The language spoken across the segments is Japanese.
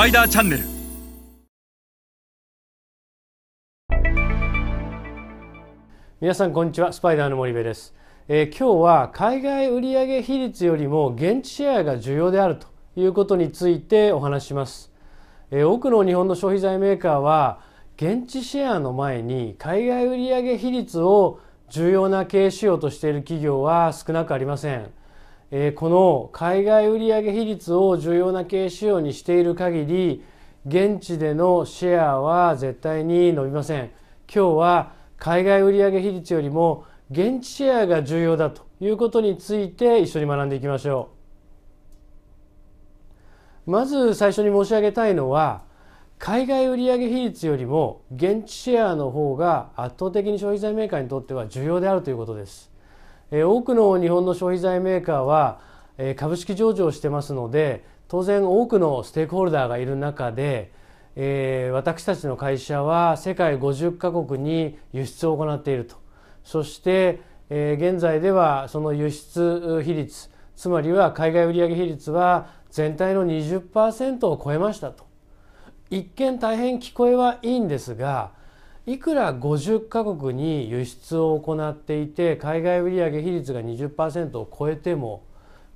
パイダーチャンネル皆さんこんにちは。スパイダーの森部です、えー今日は海外売上比率よりも現地シェアが重要であるということについてお話します、えー多くの日本の消費財メーカーは現地シェアの前に海外売上比率を重要な経営指標としている企業は少なくありません。えこの海外売上比率を重要な経営指標にしている限り現地でのシェアは絶対に伸びません。今日は海外売上比率よりも現地シェアが重要だということについて一緒に学んでいきましょう。まず最初に申し上げたいのは海外売上比率よりも現地シェアの方が圧倒的に消費財メーカーにとっては重要であるということです。多くの日本の消費財メーカーは株式上場してますので当然多くのステークホルダーがいる中で、私たちの会社は世界50カ国に輸出を行っていると。そして、現在ではその輸出比率つまりは海外売上比率は全体の20%を超えましたと。一見大変聞こえはいいんですがいくら50カ国に輸出を行っていて海外売上比率が20%を超えても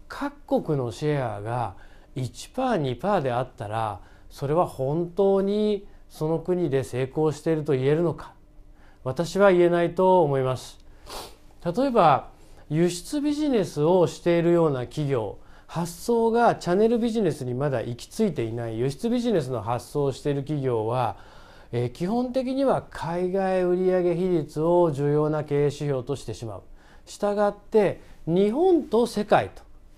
各国のシェアが 1%2% であったらそれは本当にその国で成功していると言えるのか私は言えないと思います。例えば輸出ビジネスをしているような企業発想がチャンネルビジネスにまだ行き着いていない輸出ビジネスの発想をしている企業は、えー基本的には海外売上比率を重要な経営指標としてしまう。したがって日本と世界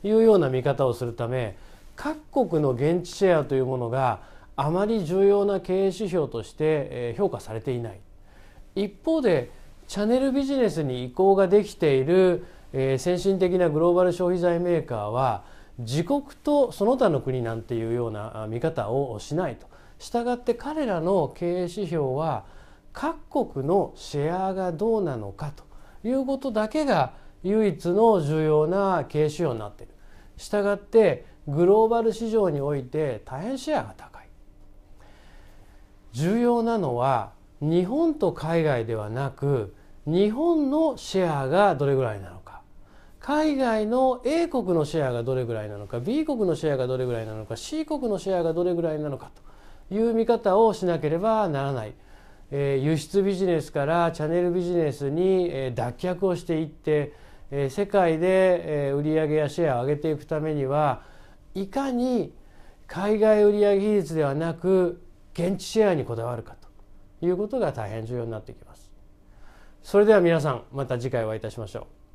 というような見方をするため各国の現地シェアというものがあまり重要な経営指標として評価されていない。一方でチャネルビジネスに移行ができている、先進的なグローバル消費財メーカーは自国とその他の国なんていうような見方をしないと。したがって彼らの経営指標は各国のシェアがどうなのかということだけが唯一の重要な経営指標になっている。したがってグローバル市場において大変シェアが高い。重要なのは日本と海外ではなく日本のシェアがどれぐらいなのか。海外の A 国のシェアがどれぐらいなのか B 国のシェアがどれぐらいなのか C 国のシェアがどれぐらいなのかと。いう見方をしなければならない、えー輸出ビジネスからチャンネルビジネスに、えー脱却をしていって、えー世界で、えー売上やシェアを上げていくためにはいかに海外売上比率ではなく現地シェアにこだわるかということが大変重要になってきます。それでは皆さんまた次回お会いいたしましょう。